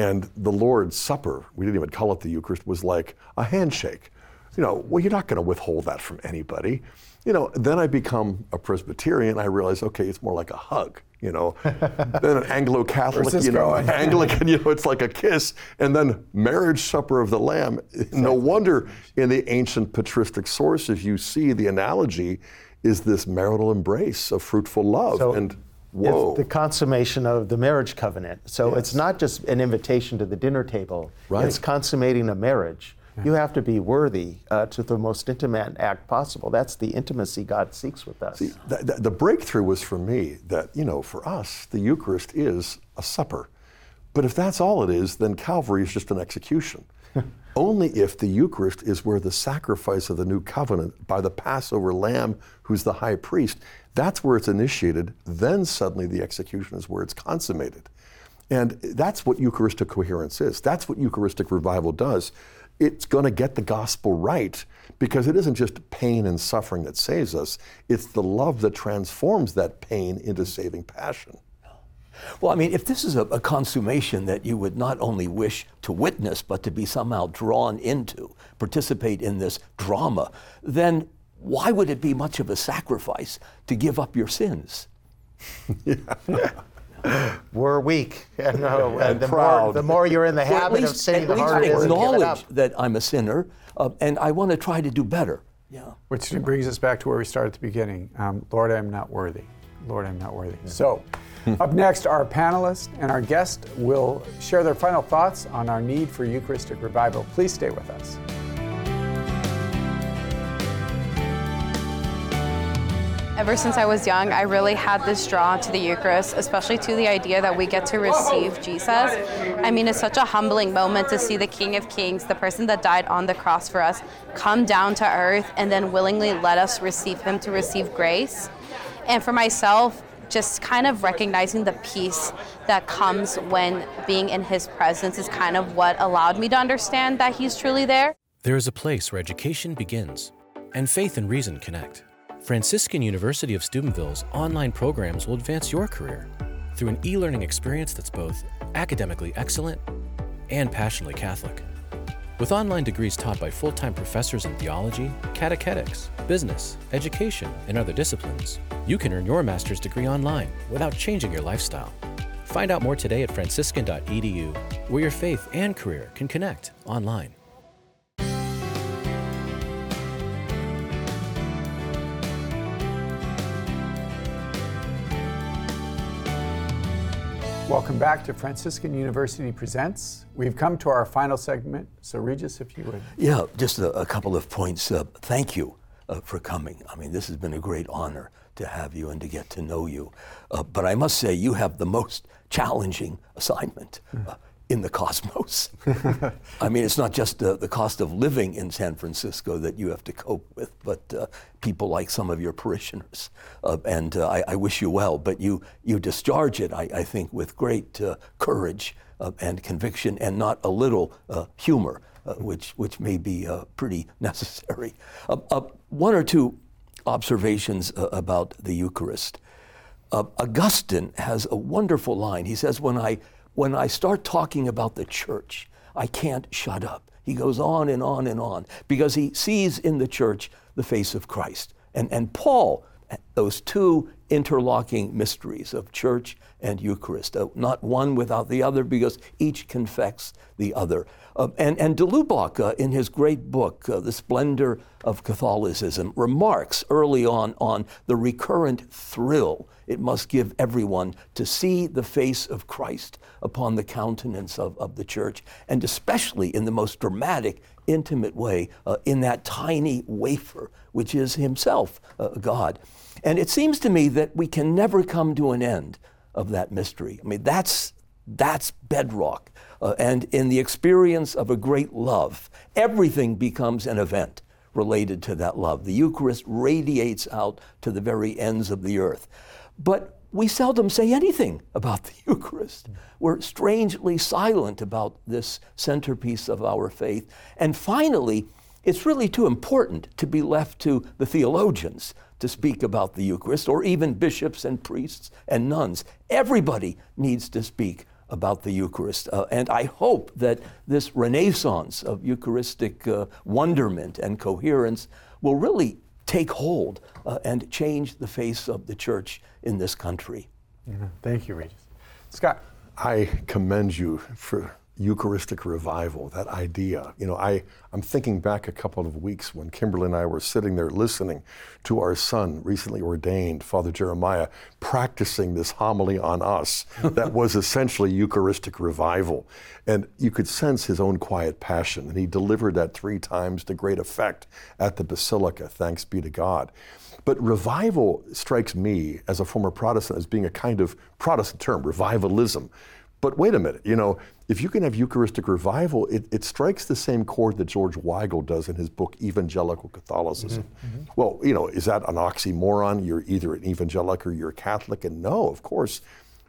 And the Lord's Supper, we didn't even call it the Eucharist, was like a handshake. You know, well, you're not going to withhold that from anybody. You know, then I become a Presbyterian. I realize, okay, it's more like a hug. You know, *laughs* then an Anglo-Catholic, you know? Anglican, you know, it's like a kiss, and then marriage supper of the Lamb. No wonder in the ancient patristic sources you see the analogy is this marital embrace of fruitful love. So and It's the consummation of the marriage covenant. So it's not just an invitation to the dinner table. Right. It's consummating a marriage. You have to be worthy uh, to the most intimate act possible. That's the intimacy God seeks with us. the, the, the breakthrough was for me that, you know, for us, the Eucharist is a supper. But if that's all it is, then Calvary is just an execution. *laughs* Only if the Eucharist is where the sacrifice of the new covenant by the Passover lamb, who's the high priest, that's where it's initiated, then suddenly the execution is where it's consummated. And that's what Eucharistic coherence is. That's what Eucharistic revival does. It's going to get the gospel right because it isn't just pain and suffering that saves us, it's the love that transforms that pain into saving passion. Well, I mean, if this is a, a consummation that you would not only wish to witness, but to be somehow drawn into, participate in this drama, then why would it be much of a sacrifice to give up your sins? *laughs* We're weak. *laughs* And, uh, And the, More, proud. the more you're in the Or at habit of least, sinning, at the least harder it is to give it acknowledge up. that I'm a sinner, uh, and I want to try to do better. Yeah. Which brings us back to where we started at the beginning. Um, Lord, I am not worthy. Lord, I'm not worthy. So, up next, our panelists and our guest will share their final thoughts on our need for Eucharistic revival. Please stay with us. Ever since I was young, I really had this draw to the Eucharist, especially to the idea that we get to receive Jesus. I mean, it's such a humbling moment to see the King of Kings, the person that died on the cross for us, come down to earth and then willingly let us receive him to receive grace. And for myself, just kind of recognizing the peace that comes when being in his presence is kind of what allowed me to understand that he's truly there. There is a place where education begins and faith and reason connect. Franciscan University of Steubenville's online programs will advance your career through an e learning experience that's both academically excellent and passionately Catholic. With online degrees taught by full time professors in theology, catechetics, business, education, and other disciplines, you can earn your master's degree online without changing your lifestyle. Find out more today at franciscan.edu, where your faith and career can connect online. Welcome back to Franciscan University Presents. We've come to our final segment. So, Regis, if you would. Yeah, just a, a couple of points. Uh, thank you uh, for coming. I mean, this has been a great honor to have you and to get to know you. Uh, but I must say, you have the most challenging assignment uh, in the cosmos. *laughs* I mean, it's not just uh, the cost of living in San Francisco that you have to cope with, but uh, people like some of your parishioners. Uh, and uh, I, I wish you well, but you, you discharge it, I, I think, with great uh, courage uh, and conviction and not a little uh, humor, uh, which, which may be uh, pretty necessary. Uh, uh, one or two observations uh, about the Eucharist. Uh, Augustine has a wonderful line. He says, when I, when I start talking about the church, I can't shut up. He goes on and on and on because he sees in the church the face of Christ. And, and Paul, those two interlocking mysteries of church and Eucharist, uh, not one without the other, because each confects the other. Uh, and, and de Lubac, uh, in his great book, uh, The Splendor of Catholicism, remarks early on on the recurrent thrill it must give everyone to see the face of Christ upon the countenance of, of the church, and especially in the most dramatic, intimate way, uh, in that tiny wafer, which is Himself, uh, God. And it seems to me that we can never come to an end of that mystery. I mean, that's, that's bedrock. Uh, and in the experience of a great love, everything becomes an event related to that love. The Eucharist radiates out to the very ends of the earth. But we seldom say anything about *laughs* the Eucharist. We're strangely silent about this centerpiece of our faith. And finally, it's really too important to be left to the theologians to speak about the Eucharist, or even bishops and priests and nuns. Everybody needs to speak about the Eucharist. Uh, and I hope that this renaissance of Eucharistic uh, wonderment and coherence will really take hold uh, and change the face of the church in this country. Thank you, Regis. Scott. I commend you for Eucharistic revival, that idea. You know, I, I'm thinking back a couple of weeks when Kimberly and I were sitting there listening to our son, recently ordained, Father Jeremiah, practicing this homily on us *laughs* that was essentially Eucharistic revival. And you could sense his own quiet passion. And he delivered that three times to great effect at the Basilica, thanks be to God. But revival strikes me as a former Protestant as being a kind of Protestant term, revivalism. But wait a minute, you know, if you can have Eucharistic revival, it, it strikes the same chord that George Weigel does in his book Evangelical Catholicism. Mm-hmm. Well, you know, is that an oxymoron? You're either an evangelical or you're a Catholic. And no, of course,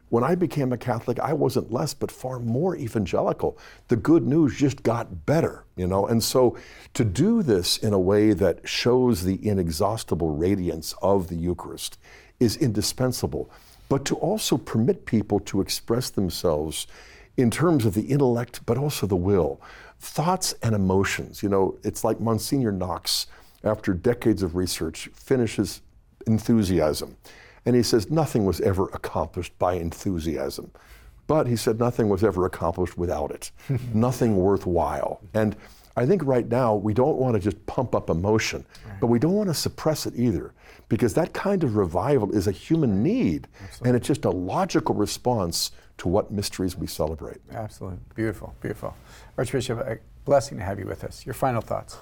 when I became a Catholic, I wasn't less, but far more evangelical. The good news just got better, you know? And so to do this in a way that shows the inexhaustible radiance of the Eucharist is indispensable but to also permit people to express themselves in terms of the intellect, but also the will, thoughts and emotions. You know, it's like Monsignor Knox, after decades of research, finishes enthusiasm. And he says, nothing was ever accomplished by enthusiasm. But he said, nothing was ever accomplished without it. *laughs* nothing worthwhile. And I think right now we don't want to just pump up emotion, right. but we don't want to suppress it either, because that kind of revival is a human need, Absolutely. and it's just a logical response to what mysteries we celebrate. Absolutely. Beautiful, beautiful. Archbishop, a blessing to have you with us. Your final thoughts.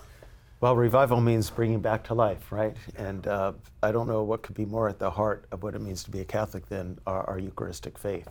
Well, revival means bringing back to life, right? And uh, I don't know what could be more at the heart of what it means to be a Catholic than our, our Eucharistic faith.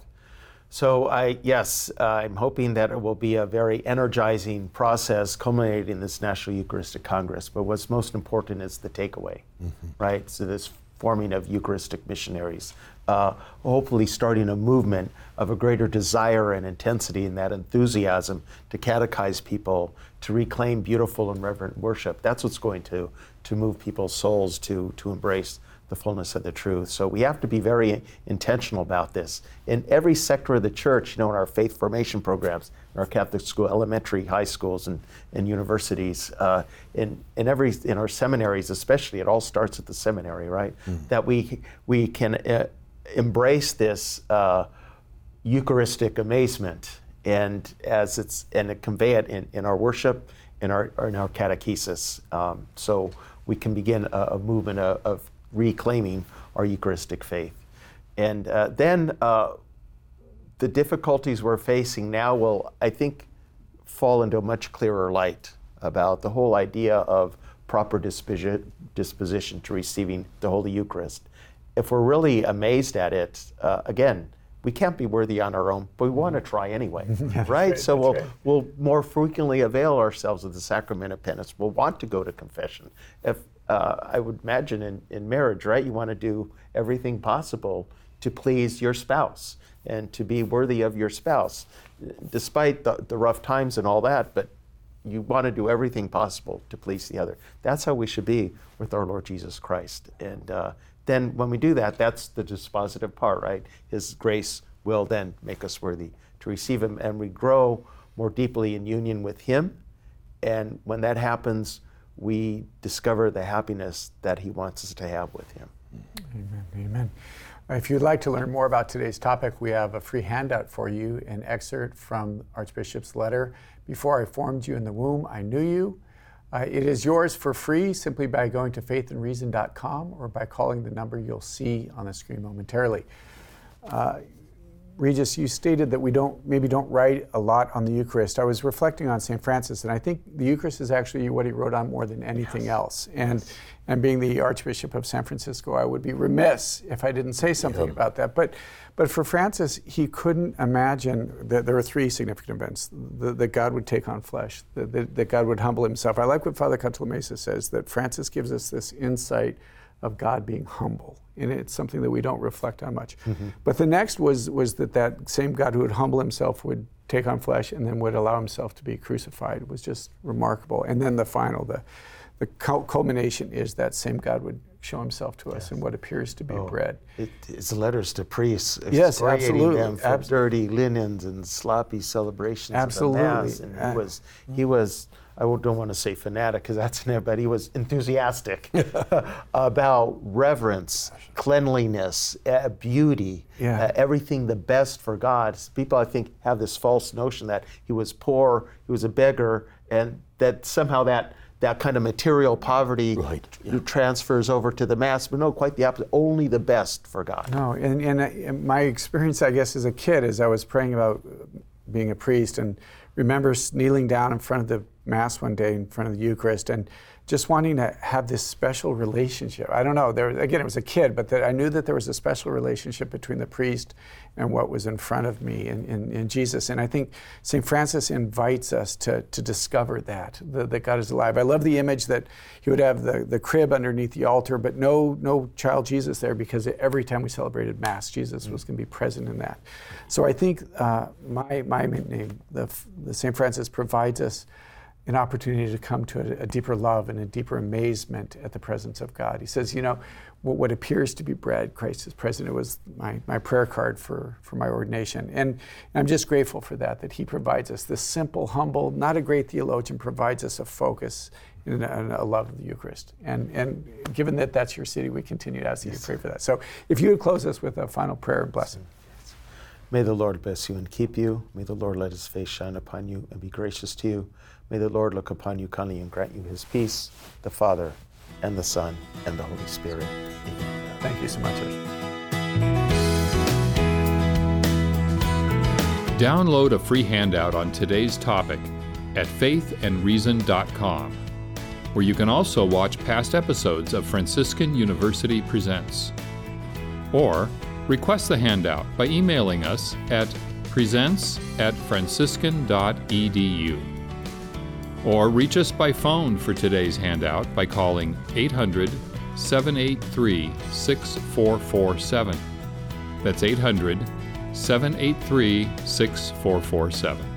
So I yes, uh, I'm hoping that it will be a very energizing process culminating in this National Eucharistic Congress. But what's most important is the takeaway, mm-hmm. right? So this forming of Eucharistic missionaries, uh, hopefully starting a movement of a greater desire and intensity and that enthusiasm to catechize people, to reclaim beautiful and reverent worship. That's what's going to to move people's souls to to embrace the fullness of the truth. So we have to be very intentional about this. In every sector of the church, you know, in our faith formation programs, in our Catholic school, elementary, high schools, and, and universities, uh, in, in every in our seminaries, especially, it all starts at the seminary, right? Mm. That we we can uh, embrace this uh, Eucharistic amazement and as it's and convey it in, in our worship, in our in our catechesis. Um, so we can begin a, a movement of, of reclaiming our Eucharistic faith. And uh, then uh, the difficulties we're facing now will, I think, fall into a much clearer light about the whole idea of proper disposition, disposition to receiving the Holy Eucharist. If we're really amazed at it, uh, again, we can't be worthy on our own, but we want to try anyway, *laughs* right? right? So we'll right. we'll more frequently avail ourselves of the sacrament of penance. We'll want to go to confession. If uh, I would imagine in, in marriage, right? You want to do everything possible to please your spouse and to be worthy of your spouse, despite the, the rough times and all that, but you want to do everything possible to please the other. That's how we should be with our Lord Jesus Christ. And uh, then when we do that, that's the dispositive part, right? His grace will then make us worthy to receive Him, and we grow more deeply in union with Him. And when that happens, we discover the happiness that He wants us to have with Him. Amen. Amen. If you'd like to learn more about today's topic, we have a free handout for you an excerpt from Archbishop's letter. Before I formed you in the womb, I knew you. Uh, it is yours for free simply by going to faithandreason.com or by calling the number you'll see on the screen momentarily. Uh, Regis, you stated that we don't maybe don't write a lot on the Eucharist. I was reflecting on St. Francis, and I think the Eucharist is actually what he wrote on more than anything yes. else. And yes. and being the Archbishop of San Francisco, I would be remiss if I didn't say something yep. about that. But but for Francis, he couldn't imagine that there were three significant events: that, that God would take on flesh, that, that, that God would humble Himself. I like what Father Cantalamessa says that Francis gives us this insight of God being humble. And it's something that we don't reflect on much. Mm-hmm. But the next was, was that that same God who would humble himself would take on flesh and then would allow himself to be crucified. It was just remarkable. And then the final, the, the culmination is that same God would show himself to us yes. in what appears to be oh, bread. It, it's letters to priests. Yes, absolutely. Them Abs- dirty linens and sloppy celebrations absolutely. of the Mass. And he was, he was I don't want to say fanatic because that's an but he was enthusiastic *laughs* about reverence, cleanliness, uh, beauty, yeah. uh, everything the best for God. People, I think, have this false notion that he was poor, he was a beggar, and that somehow that that kind of material poverty right. yeah. transfers over to the mass, but no, quite the opposite. Only the best for God. No, and, and uh, my experience, I guess, as a kid, as I was praying about being a priest, and remember kneeling down in front of the Mass one day in front of the Eucharist and just wanting to have this special relationship. I don't know. There, again, it was a kid, but I knew that there was a special relationship between the priest and what was in front of me in Jesus. And I think St. Francis invites us to, to discover that, the, that God is alive. I love the image that he would have the, the crib underneath the altar, but no, no child Jesus there because every time we celebrated Mass, Jesus was going to be present in that. So I think uh, my, my name, the, the St. Francis, provides us an opportunity to come to a, a, deeper love and a deeper amazement at the presence of God. He says, you know, what, what, appears to be bread, Christ is present. It was my, my prayer card for, for my ordination. And, and I'm just grateful for that, that he provides us this simple, humble, not a great theologian, provides us a focus and a, a, love of the Eucharist. And, and given that that's your city, we continue to ask you to pray for that. So if you would close us with a final prayer and blessing. May the Lord bless you and keep you. May the Lord let his face shine upon you and be gracious to you. May the Lord look upon you kindly and grant you his peace, the Father, and the Son, and the Holy Spirit. Amen. Thank you so much. Download a free handout on today's topic at faithandreason.com, where you can also watch past episodes of Franciscan University Presents. Or request the handout by emailing us at presents at franciscan.edu. Or reach us by phone for today's handout by calling 800 783 6447. That's 800 783 6447.